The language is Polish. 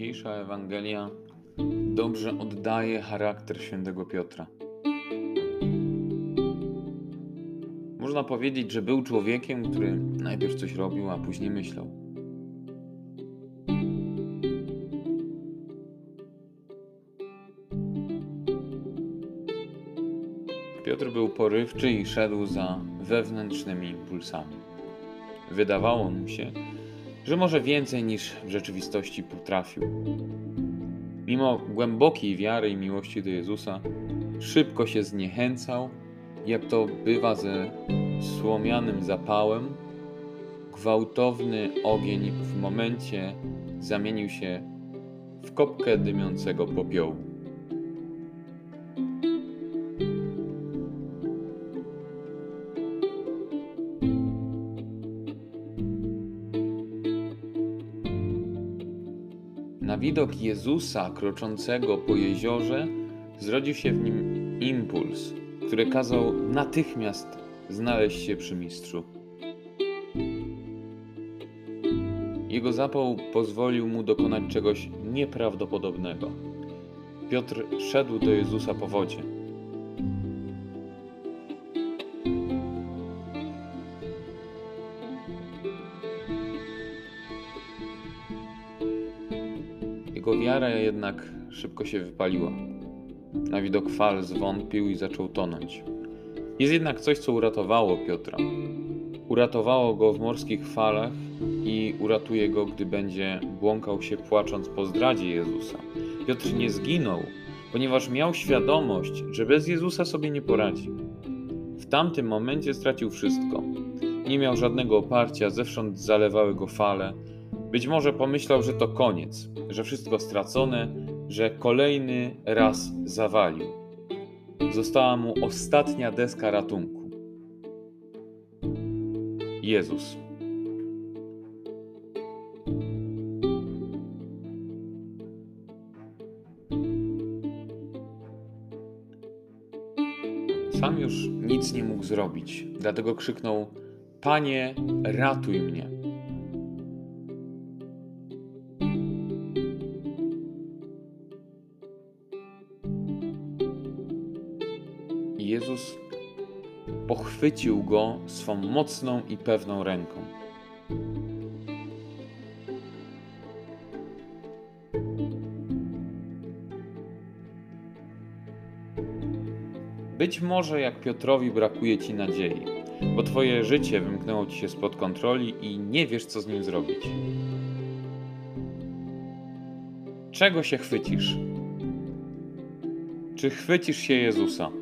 Dzisiejsza Ewangelia dobrze oddaje charakter świętego Piotra. Można powiedzieć, że był człowiekiem, który najpierw coś robił, a później myślał. Piotr był porywczy i szedł za wewnętrznymi impulsami. Wydawało mu się, że może więcej niż w rzeczywistości potrafił. Mimo głębokiej wiary i miłości do Jezusa, szybko się zniechęcał, jak to bywa ze słomianym zapałem. Gwałtowny ogień w momencie zamienił się w kopkę dymiącego popiołu. Na widok Jezusa kroczącego po jeziorze zrodził się w nim impuls, który kazał natychmiast znaleźć się przy mistrzu. Jego zapał pozwolił mu dokonać czegoś nieprawdopodobnego. Piotr szedł do Jezusa po wodzie. Jego wiara jednak szybko się wypaliła. Na widok fal zwątpił i zaczął tonąć. Jest jednak coś, co uratowało Piotra. Uratowało go w morskich falach i uratuje go, gdy będzie błąkał się płacząc po zdradzie Jezusa. Piotr nie zginął, ponieważ miał świadomość, że bez Jezusa sobie nie poradzi. W tamtym momencie stracił wszystko. Nie miał żadnego oparcia, zewsząd zalewały go fale. Być może pomyślał, że to koniec, że wszystko stracone, że kolejny raz zawalił. Została mu ostatnia deska ratunku. Jezus. Sam już nic nie mógł zrobić, dlatego krzyknął: Panie, ratuj mnie. Jezus pochwycił go swą mocną i pewną ręką. Być może jak Piotrowi brakuje ci nadziei, bo twoje życie wymknęło ci się spod kontroli i nie wiesz, co z nim zrobić. Czego się chwycisz? Czy chwycisz się Jezusa?